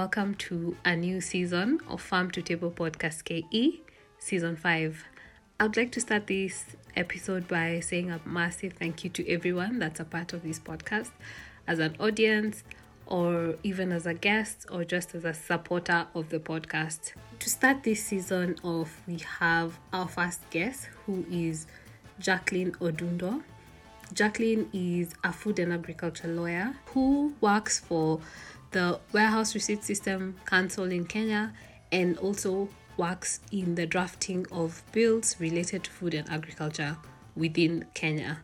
welcome to a new season of Farm to Table Podcast KE, Season 5. I'd like to start this episode by saying a massive thank you to everyone that's a part of this podcast, as an audience, or even as a guest, or just as a supporter of the podcast. To start this season off, we have our first guest, who is Jacqueline Odundo. Jacqueline is a food and agriculture lawyer who works for the Warehouse Receipt System Council in Kenya and also works in the drafting of bills related to food and agriculture within Kenya.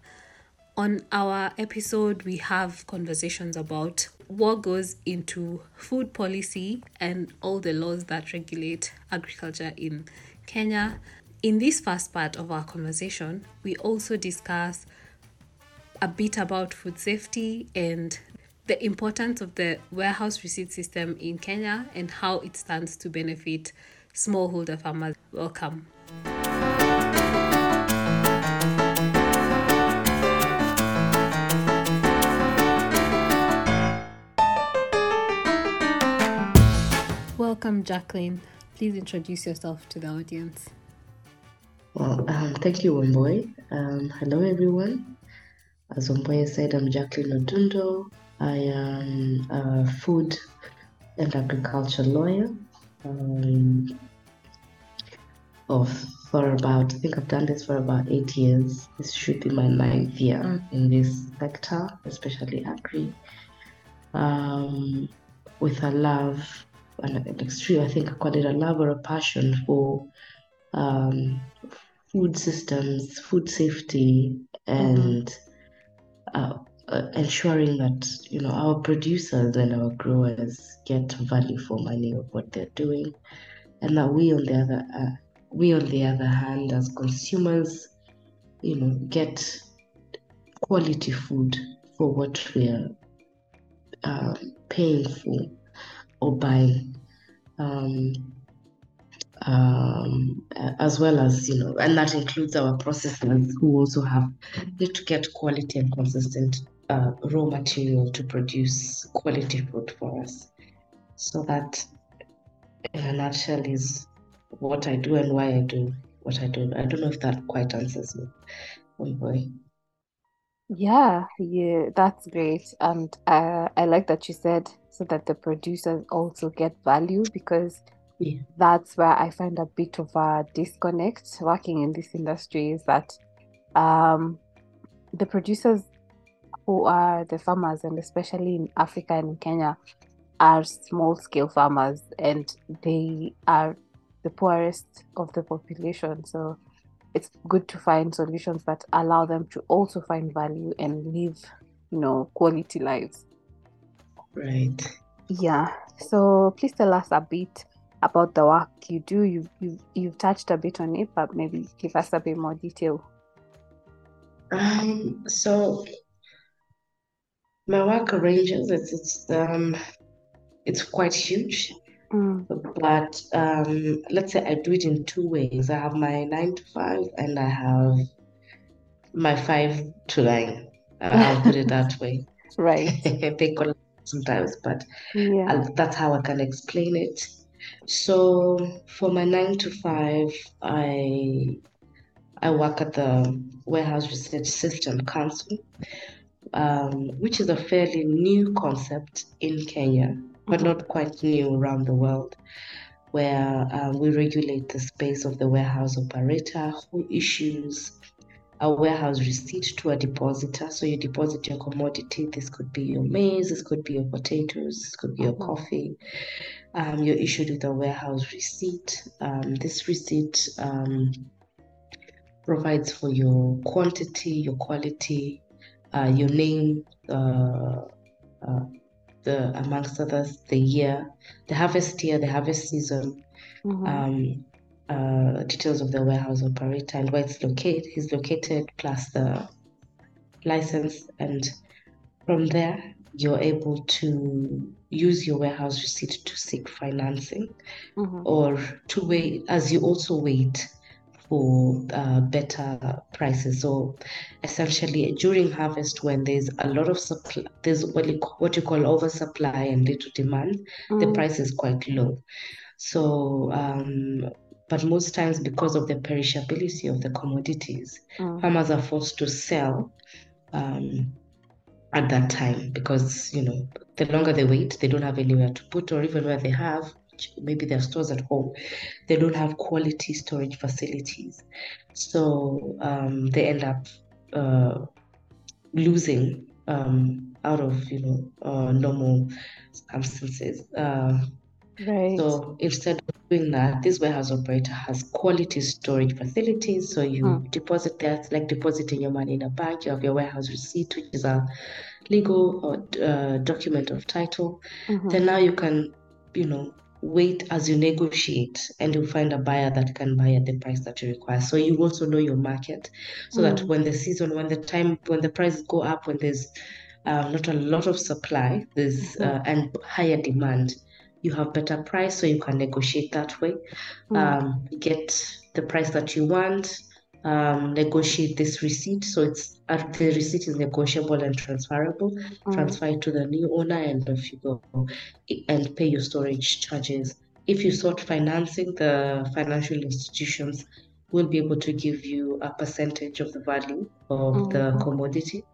On our episode, we have conversations about what goes into food policy and all the laws that regulate agriculture in Kenya. In this first part of our conversation, we also discuss a bit about food safety and the importance of the warehouse receipt system in Kenya and how it stands to benefit smallholder farmers. Welcome. Welcome, Jacqueline. Please introduce yourself to the audience. Well, um, thank you, Wambui. Um, hello, everyone. As Wambui said, I'm Jacqueline Odundo. I am a food and agriculture lawyer. Um, of for about I think I've done this for about eight years. This should be my ninth year in this sector, especially agri. Um, with a love and an extreme, I think I call it a love or a passion for um, food systems, food safety, and uh, uh, ensuring that you know our producers and our growers get value for money of what they're doing, and that we on the other uh, we on the other hand as consumers, you know, get quality food for what we're uh, paying for or buying. Um, um, as well as you know, and that includes our processors who also have need to get quality and consistent uh, raw material to produce quality food for us. So that, in a nutshell, is what I do and why I do what I do. I don't know if that quite answers me. Oh boy. Yeah, yeah, that's great. And uh, I like that you said so that the producers also get value because Yeah. that's where I find a bit of a disconnect working in this industry is that um, the producers who are the farmers, and especially in Africa and Kenya, are small scale farmers and they are the poorest of the population. So it's good to find solutions that allow them to also find value and live, you know, quality lives. Right. Yeah. So please tell us a bit about the work you do. You you you've touched a bit on it, but maybe give us a bit more detail. Um, so my work ranges. It's it's um it's quite huge, Mm, but um let's say I do it in two ways. I have my nine to five and I have my five to nine. Uh, I'll put it that way. right. They collide sometimes, but Yeah. I'll, that's how I can explain it. So for my nine to five, I I work at the Warehouse Receipt System Council, um, which is a fairly new concept in Kenya, but not quite new around the world, where um, we regulate the space of the warehouse operator who issues a warehouse receipt to a depositor. So you deposit your commodity. This could be your maize, this could be your potatoes, this could be your Mhm. coffee. Um, you're issued with a warehouse receipt. Um, this receipt um, provides for your quantity, your quality, uh, your name, uh, uh, the amongst others, the year, the harvest year, the harvest season, Mhm. um, uh, details of the warehouse operator and where it's located, is located, plus the license, and from there you're able to use your warehouse receipt to seek financing Mhm. or to wait as you also wait for uh, better prices. So essentially, during harvest, when there's a lot of supply, there's what you, what you call oversupply and little demand, the Mm. price is quite low. So, um, but most times because of the perishability of the commodities, Mm. farmers are forced to sell um, at that time because you know the longer they wait, they don't have anywhere to put, or even where they have, maybe their stores at home, they don't have quality storage facilities, so um, they end up uh, losing um, out of you know uh, normal circumstances. Uh, Right. so instead of doing that, this warehouse operator has quality storage facilities. So you Mm. deposit that, like depositing your money in a bank. You have your warehouse receipt, which is a legal or uh, document of title. Mhm. Then now you can, you know, wait as you negotiate, and you'll find a buyer that can buy at the price that you require. So you also know your market, so that Mm. when the season, when the time, when the prices go up, when there's uh, not a lot of supply, there's Mhm. uh, and higher demand, you have better price, so you can negotiate that way. Mm. Um, get the price that you want. Um, negotiate this receipt, so it's uh, the receipt is negotiable and transferable. Mm. Transfer it to the new owner, and off you go, and pay your storage charges. If you sought financing, the financial institutions will be able to give you a percentage of the value of the Mhm. commodity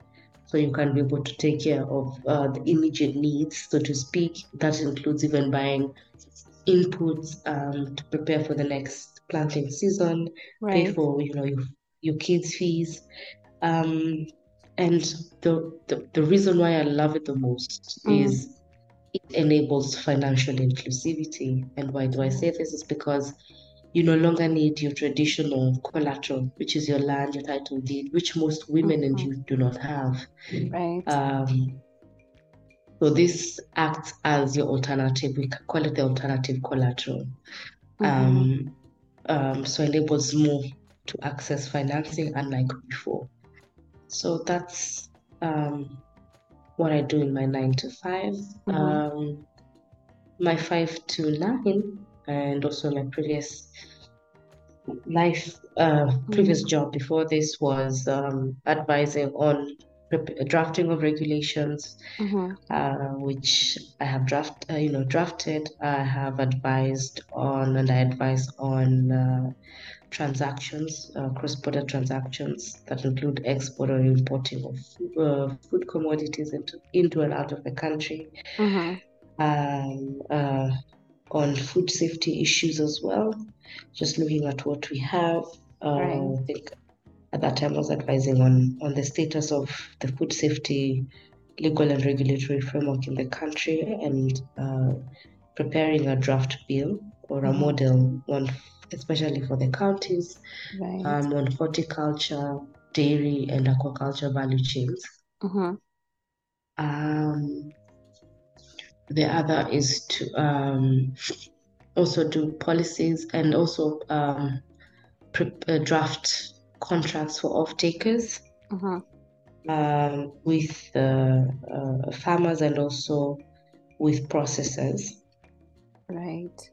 so you can be able to take care of uh, the immediate needs, so to speak. That includes even buying inputs um, to prepare for the next planting season, pay for you know your, your kids' fees. Um, and the, the the reason why I love it the most Mm. is it enables financial inclusivity. And why do I say this? Is because you no longer need your traditional collateral, which is your land, your title deed, which most women and Mhm. youth do not have. Right. Um, so this acts as your alternative. We call it the alternative collateral. Mhm. Um, um, so enables more to access financing unlike before. So that's um, what I do in my nine to 5 Mhm. Um, my five to nine, and also my previous life, uh, previous Mm. job before this was um, advising on drafting of regulations, Mhm. uh, which I have draft, uh, you know, drafted. I have advised on, and I advise on uh, transactions, uh, cross-border transactions that include export or importing of food, uh, food commodities into into and out of the country. Mhm. Um, uh, on food safety issues as well, just looking at what we have. Uh, Right. I think at that time I was advising on on the status of the food safety legal and regulatory framework in the country and uh, preparing a draft bill or a Mhm. model one especially for the counties Right. um, on horticulture dairy and aquaculture value chains Mhm. um, the other is to um, also do policies and also um, pre- uh, draft contracts for off takers Mhm. um, with uh, uh, farmers and also with processors. Right.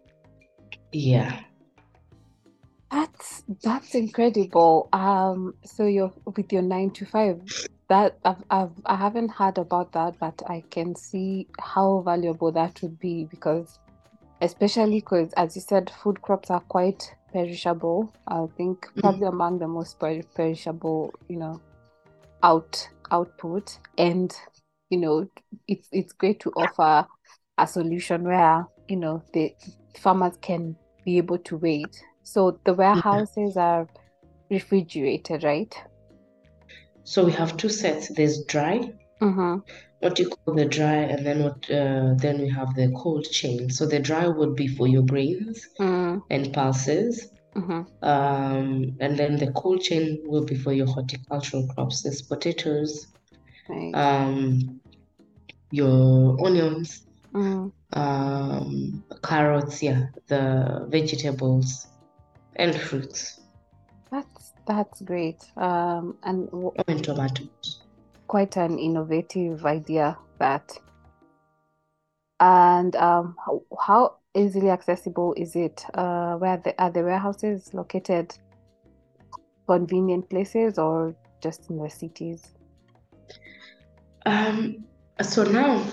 Yeah. That's that's incredible. Um, so you're with your nine to five. That I've, I've I haven't heard about that, but I can see how valuable that would be because especially because as you said, food crops are quite perishable. I think probably among the most per- perishable, you know, out output. And you know, it's it's great to offer a solution where you know the farmers can be able to wait. So the warehouses are refrigerated, right? So we have two sets. There's dry, Mm-hmm. What you call the dry, and then what uh, then we have the cold chain. So the dry would be for your grains Mm, and pulses. mm-hmm. Um, and then the cold chain will be for your horticultural crops, there's potatoes, Right. um, your onions, Mm, um, carrots, yeah, the vegetables and fruits, that's that's great. Um, and w- and tomatoes. Quite an innovative idea that. And um, how, how easily accessible is it? Uh, where the are the warehouses located? convenient places or just in the cities? Um, so now,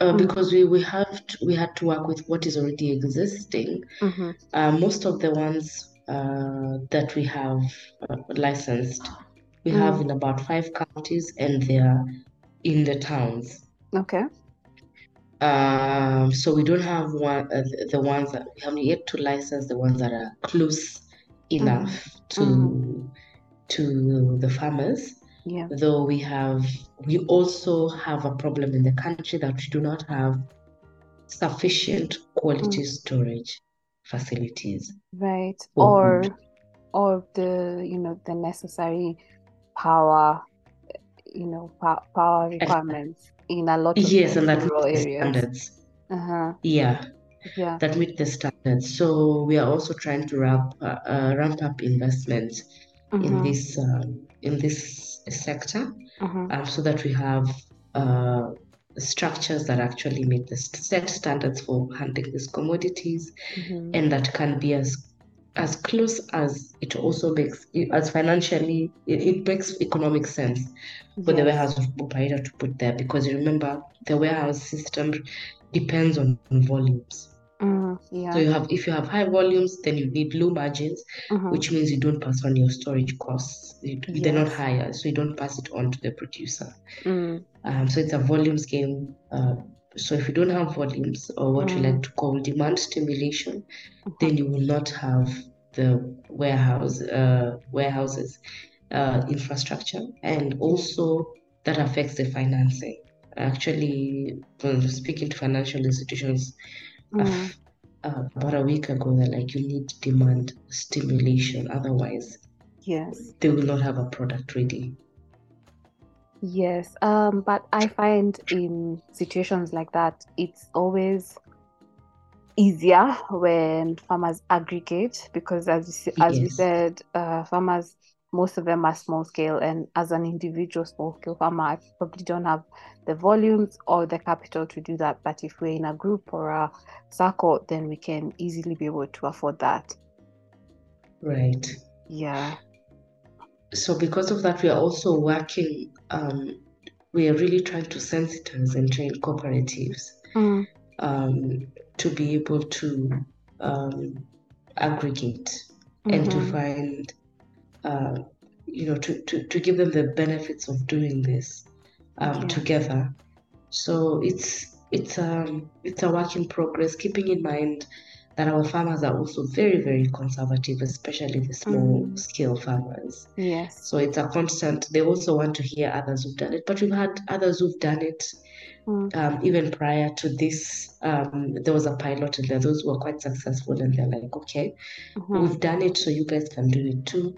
uh, Mm. because we, we have to, we had to work with what is already existing, Mm-hmm. uh, most of the ones uh, that we have uh, licensed, we have Mm. in about five counties and they're in the towns. Okay. Um, so we don't have one uh, the- ones that we have yet to license the ones that are close enough to to the farmers. Yeah. Though we have, we also have a problem in the country that we do not have sufficient quality storage facilities. Right. for Or or the you know the necessary power you know pow- power requirements in a lot of Yes, and that rural areas. standards. Uh-huh. Yeah, Yeah. that meet the standards. So we are also trying to ramp uh, uh, ramp up investments in Mhm. this um, in this sector, Mhm. um, so that we have uh, structures that actually meet the set standards for handling these commodities, Mhm. and that can be as as close as it also makes as financially it, it makes economic sense for the warehouse operator to put there because you remember the warehouse system depends on volumes. Mm, So you have if you have high volumes, then you need low margins, Mhm. which means you don't pass on your storage costs. You- They're not higher, so you don't pass it on to the producer. Mm, Um, so it's a volumes game. Uh, so if you don't have volumes or what we Mm. like to call demand stimulation, then you will not have the warehouse uh, warehouses uh, infrastructure, and also that affects the financing. Actually, when speaking to financial institutions Mm, uh, about a week ago, they're like, you need demand stimulation, otherwise yes. they will not have a product ready. Yes, um, but I find in situations like that, it's always easier when farmers aggregate because, as s- as we said, uh, farmers, most of them are small scale, and as an individual small scale farmer, I probably don't have the volumes or the capital to do that. But if we're in a group or a circle, then we can easily be able to afford that. Right. Yeah. So because of that, we are also working. Um, we are really trying to sensitize and train cooperatives Mm, um, to be able to um, aggregate and to mhm. find, uh, you know, to, to, to give them the benefits of doing this um, Yeah. together. So it's it's um it's a work in progress, keeping in mind that our farmers are also very, very conservative, especially the small Mm. scale farmers. Yes. So it's a constant. They also want to hear others who've done it, but we've had others who've done it Mm, um, even prior to this. Um, there was a pilot, and there those were quite successful, and they're like, okay, mhm. we've done it, so you guys can do it too.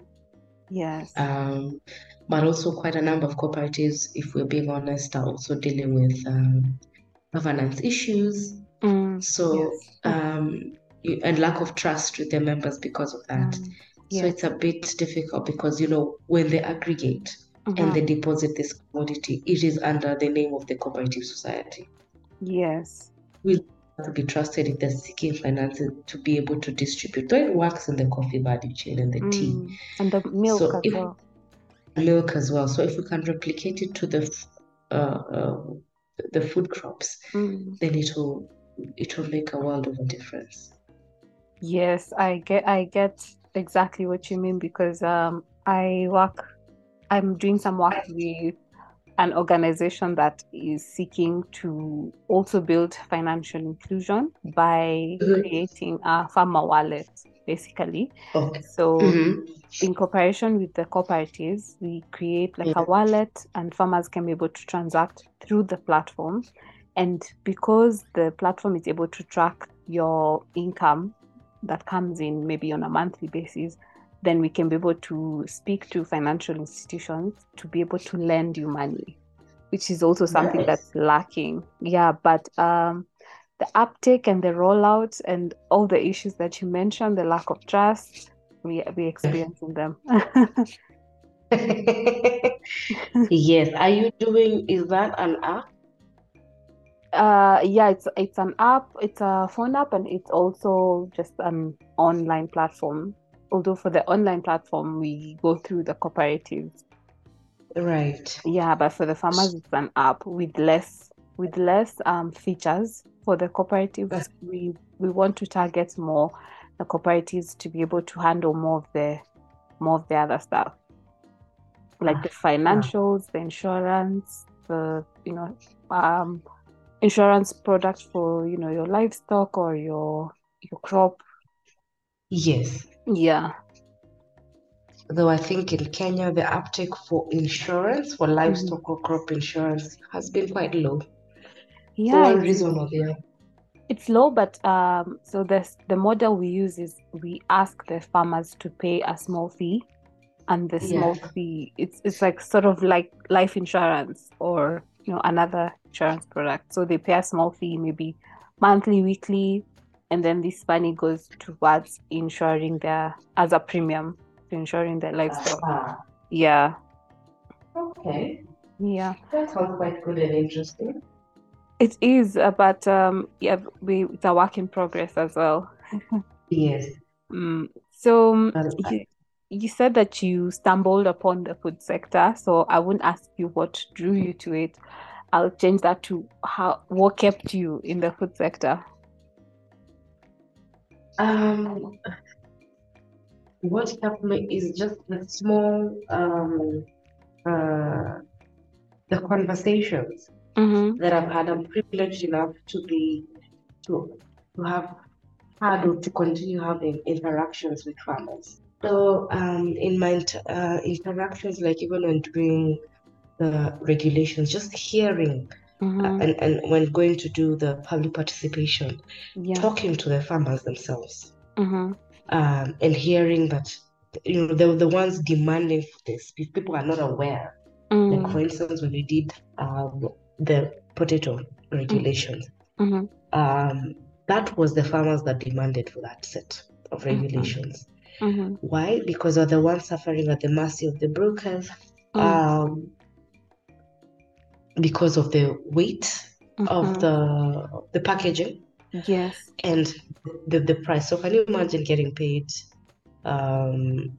Yes. Um, but also quite a number of cooperatives, if we're being honest, are also dealing with um, governance issues. Mm, So yes. And lack of trust with their members because of that. Mm, So it's a bit difficult because you know when they aggregate and Mhm. they deposit this commodity, it is under the name of the cooperative society. Yes. We have to be trusted if they're seeking finances to be able to distribute. So it works in the coffee value chain and the tea. Mm. And the milk So as if- well. milk as well. So if we can replicate it to the uh, uh, the food crops, Mm. then it will it will make a world of a difference. Yes, I get I get exactly what you mean because um I work I'm doing some work with an organization that is seeking to also build financial inclusion by Mhm. creating a farmer wallet basically. Okay. So Mhm. in cooperation with the cooperatives, we create like Yeah. a wallet, and farmers can be able to transact through the platform. And because the platform is able to track your income that comes in maybe on a monthly basis, then we can be able to speak to financial institutions to be able to lend you money, which is also something Nice. that's lacking. Yeah, but um, the uptake and the rollout and all the issues that you mentioned, the lack of trust, we we experiencing them. yes. Are you doing? Is that an app? Uh, yeah, it's it's an app, it's a phone app, and it's also just an online platform although for the online platform we go through the cooperatives. Right. Yeah, but for the farmers it's an app with less with less um features. For the cooperatives, we we want to target more the cooperatives to be able to handle more of the more of the other stuff. Like the Ah, financials, the insurance, the you know um insurance product for you know your livestock or your your crop. Yes. Yeah. Though I think in Kenya, the uptake for insurance, for Mhm. livestock or crop insurance, has been quite low for Yeah, one it's reason or the other. it's low, but um so this the model we use is we ask the farmers to pay a small fee and the small Yeah. fee it's it's like sort of like life insurance or you know another insurance product. So they pay a small fee, maybe monthly, weekly, and then this money goes towards insuring their as a premium to insuring their livestock. Ah, Yeah, okay. yeah. That sounds quite good and interesting. It is, uh, but um, yeah, we it's a work in progress as well. Yes. Mm. So um, you said that you stumbled upon the food sector, so I won't ask you what drew you to it. I'll change that to how what kept you in the food sector. Um, what kept me is just the small, um, uh, the conversations Mm-hmm. that I've had. I'm privileged enough to be to to have had or to continue having interactions with farmers. So, um, in my uh, interactions, like even when doing the regulations, just hearing uh, Mm-hmm. and, and when going to do the public participation, Yeah. talking to the farmers themselves. Mm-hmm. um, and hearing that you know they were the ones demanding for this. If people are not aware, like for Mm. instance, when we did um, the potato regulations, Mm-hmm. um, that was the farmers that demanded for that set of regulations. Mm-hmm. Why? Because they're the ones suffering at the mercy of the brokers. Mm. Um, because of the weight of Mhm. the the packaging Yes. and the, the price. So can you imagine getting paid um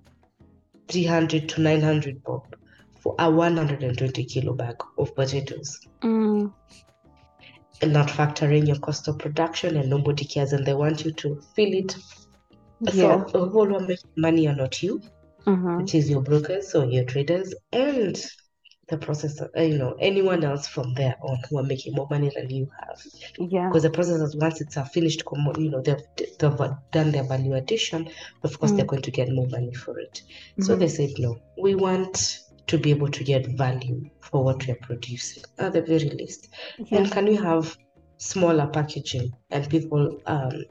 300 to 900 bob for a 120 kilo bag of potatoes Mm. and not factoring your cost of production and nobody cares and they want you to fill it. Yeah. So the whole one making money are not you, Mm-hmm. it is your brokers or your traders and the processor, uh, you know, anyone else from there on who are making more money than you have. Yeah. because the processors once it's a finished you know they've, they've done their value addition of course they're Mm. going to get more money for it so Mhm. they said no we want to be able to get value for what we are producing at the very least Yeah. and can we have smaller packaging and people um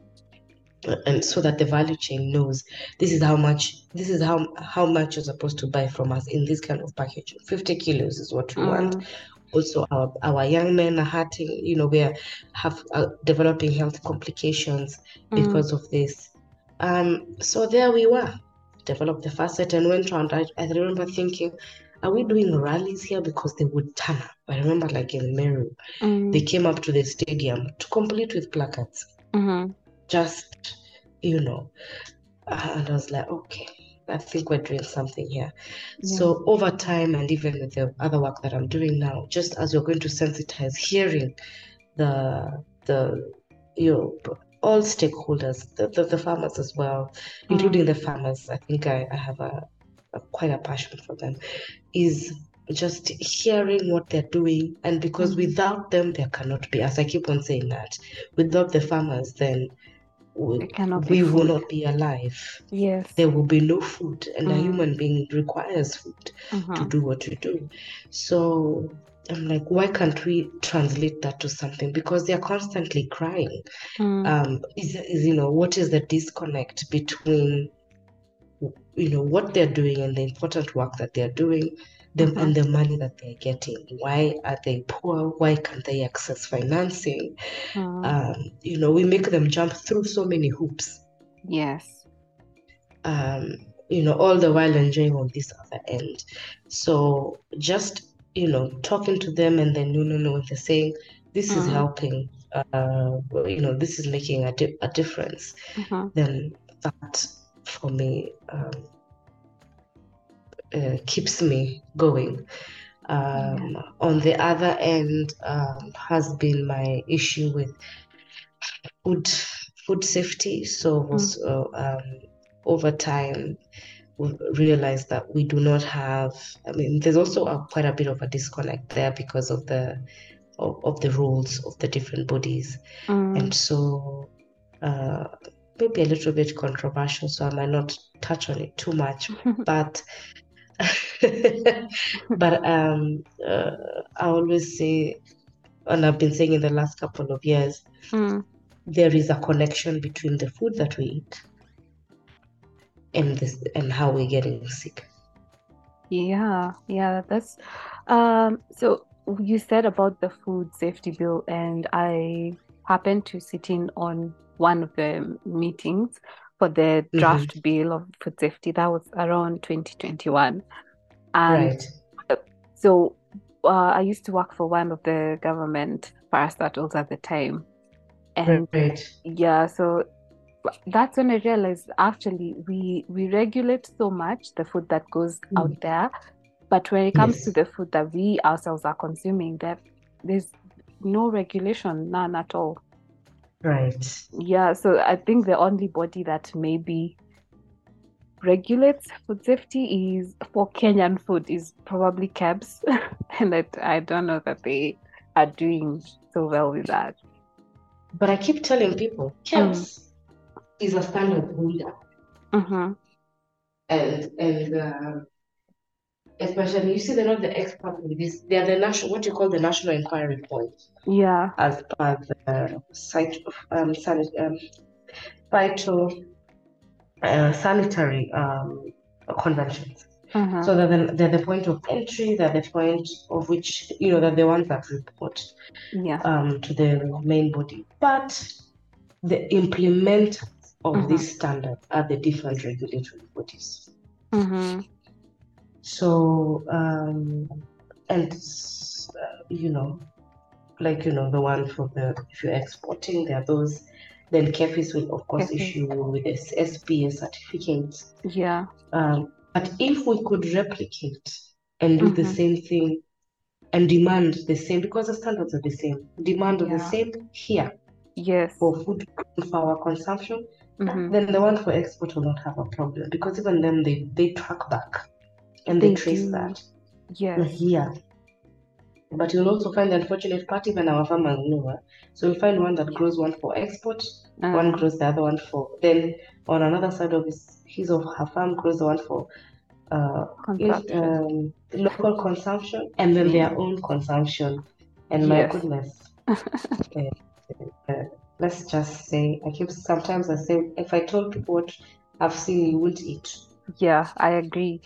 and so that the value chain knows this is how much this is how how much you're supposed to buy from us in this kind of package 50 kilos is what we want Mm. also our, our young men are hurting you know we are have uh, developing health complications Mm. because of this um so there we were developed the first set and went around I, I remember thinking are we doing rallies here because they would turn up i remember like in meru Mm. they came up to the stadium to complete with placards Mm-hmm. Just you know uh, and i was like okay i think we're doing something here Yeah. so over time and even with the other work that i'm doing now just as you're going to sensitize hearing the the you know all stakeholders the, the, the farmers as well including the farmers i think i, I have a, a quite a passion for them is just hearing what they're doing and because Mhm. without them there cannot be as i keep on saying that without the farmers then we, It cannot be we will not be alive Yes. there will be no food and a Mm. human being requires food to Mhm. do what we do so i'm like why can't we translate that to something because they're constantly crying Mm. um is, is you know what is the disconnect between you know what they're doing and the important work that they're doing them Mhm. and the money that they're getting why are they poor why can't they access financing Mm. um you know we make them jump through so many hoops Yes. um you know all the while enjoying on this other end so just you know talking to them and then no no no they're saying this is Mhm. helping uh you know this is making a, di- a difference then that for me um, uh, keeps me going. Um, On the other end, um, has been my issue with food food safety. So Mm. also um, over time, we realized that we do not have. I mean, there's also a, quite a bit of a disconnect there because of the of, of the rules of the different bodies, Mm. and so uh, maybe a little bit controversial. So I might not touch on it too much, but but um, uh, I always say, and I've been saying in the last couple of years, Mm. there is a connection between the food that we eat and this and how we're getting sick. Yeah, yeah, that's um so you said about the food safety bill and I happened to sit in on one of the meetings for the Mhm. draft bill of food safety that was around 2021 and Right. so uh, I used to work for one of the government parastatals at the time and Right. yeah so that's when I realized actually we we regulate so much the food that goes Mm. out there, but when it comes to the food that we ourselves are consuming, that there's no regulation, none at all. Right. Yeah, so I think the only body that maybe regulates food safety is for Kenyan food is probably KEBS, and I, I don't know that they are doing so well with that. But I keep telling people, KEBS is a standard holder, Mm-hmm. and and uh, especially you see they're not the expert in this. They are the national what you call the national inquiry point Yeah. as per the site um, sanit, um phyto uh, sanitary um, conventions. Uh-huh. So they're the, they're the point of entry, they're the point of which, you know, they're the ones that report yeah. um, to the main body. But the implementers of Mhm. this standard are the different regulatory bodies. Mm-hmm. So, um, and, uh, you know, like, you know, the one for the, if you're exporting, there are those. Then KEPHIS will, of course, issue with this SPS certificates. Yeah. Um, but if we could replicate and do the Mhm. same thing and demand the same, because the standards are the same, demand the same here Yes. for food for our consumption, Mhm. then the one for export will not have a problem because even them they they track back and they, They trace do. that Yes. here. But you'll also find the unfortunate part even our farmers know. So you'll find one that grows one for export, one Uh, grows the other one for then on another side of his his or her farm grows the one for uh consumption. um, local consumption and then their own consumption. And my Yes. goodness, uh, uh, let's just say, I keep sometimes I say, if I told people what I've seen, you wouldn't eat. Yeah, I agree.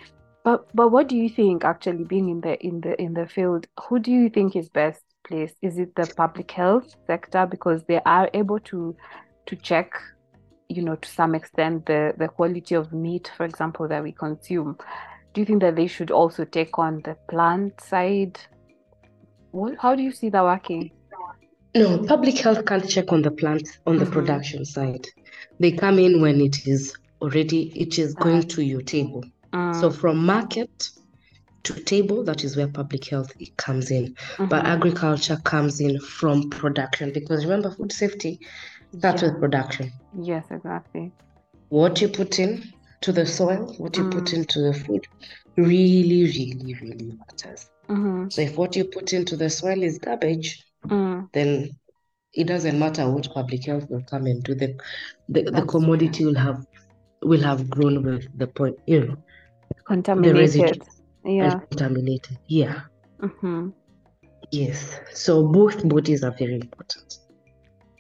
But but what do you think actually being in the in the in the field, who do you think is best placed? Is it the public health sector because they are able to to check, you know, to some extent the the quality of meat, for example, that we consume? Do you think that they should also take on the plant side? What, how do you see that working? No, public health can't check on the plant on the Mhm. production side. They come in when it is already it is going to your table. So Mm, from market to table, that is where public health comes in. But mhm. agriculture comes in from production because remember food safety starts Yeah. with production. Yes, exactly. What you put in to the soil, what you put Mm. into the food really, really, really matters. Mm-hmm. So if what you put into the soil is garbage, Mm, then it doesn't matter what public health will come and do. The the, the commodity will have will have grown with the point, you know, the residue contaminated. Yeah. contaminated. Yeah. Mm-hmm. Yes. So both bodies are very important.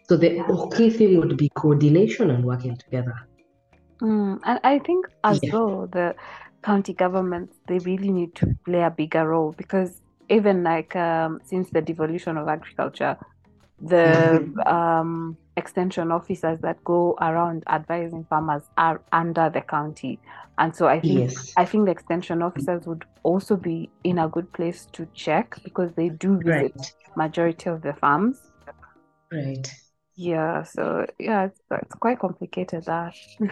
So the Yeah. key thing would be coordination and working together. Mm, and I think as Yeah. well the county governments they really need to play a bigger role because even like um, since the devolution of agriculture, the um, extension officers that go around advising farmers are under the county, and so I think Yes. I think the extension officers would also be in a good place to check because they do visit Right. majority of the farms. Right. Yeah, so yeah, it's, it's quite complicated that.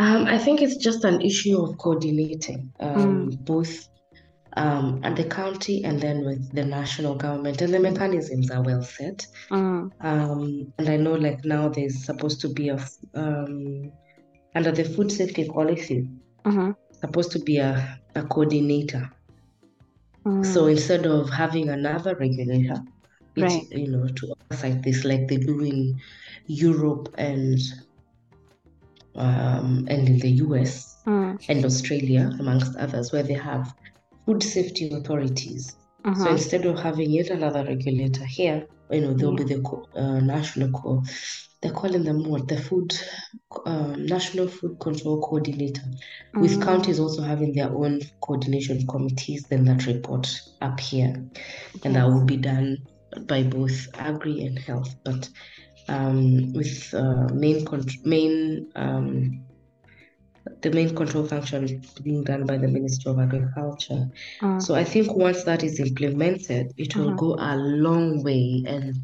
Um, I think it's just an issue of coordinating um, both um, at the county and then with the national government, and the mechanisms are well set. Mm. Um, and I know, like now, there's supposed to be a, um, under the food safety policy, Mm-hmm. supposed to be a, a coordinator. Mm. So instead of having another regulator, it's Right. you know to oversight this like they do in Europe and um, and in the US Mm. and Australia, amongst others, where they have food safety authorities. So Mhm. instead of having yet another regulator here, you know, there'll be the co- uh, national co- they're calling them what the food um, national food control coordinator, with Mm. counties also having their own coordination committees. Then that report up here, and that will be done by both agri and health, but um, with uh, main con- main um, the main control function being done by the Ministry of Agriculture. Mm. So I think once that is implemented, it will Mhm. go a long way, and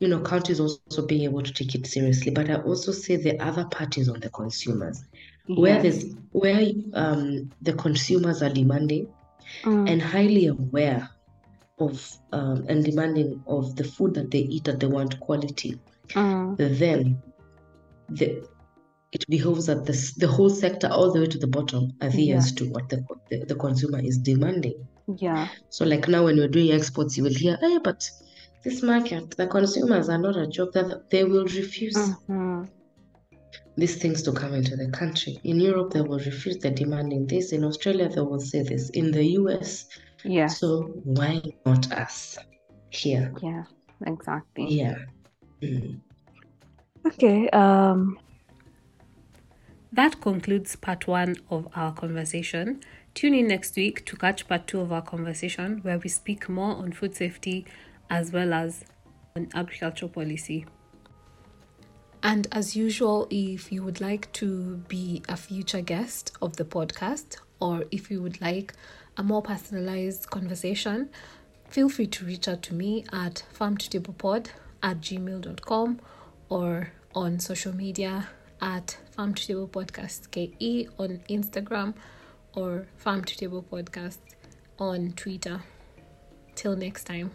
you know, counties also being able to take it seriously. But I also say the other parties on the consumers, where Yes. there's where um, the consumers are demanding Mm. and highly aware of um, and demanding of the food that they eat that they want quality, Mm. then the it behoves that this, the whole sector all the way to the bottom adheres to what the, the, the consumer is demanding. Yeah. So like now when we're doing exports, you will hear, hey, but this market, the consumers are not a joke that they will refuse Mhm. these things to come into the country. In Europe, they will refuse, they're demanding this. In Australia, they will say this. In the US, yeah. so why not us here? Yeah. Exactly. Yeah. Mm. Okay. Um. That concludes part one of our conversation. Tune in next week to catch part two of our conversation, where we speak more on food safety as well as on agricultural policy. And as usual, if you would like to be a future guest of the podcast, or if you would like a more personalized conversation, feel free to reach out to me at farmtotablepod at gmail.com or on social media at Farm to Table Podcast KE on Instagram or Farm to Table Podcast on Twitter. Till next time.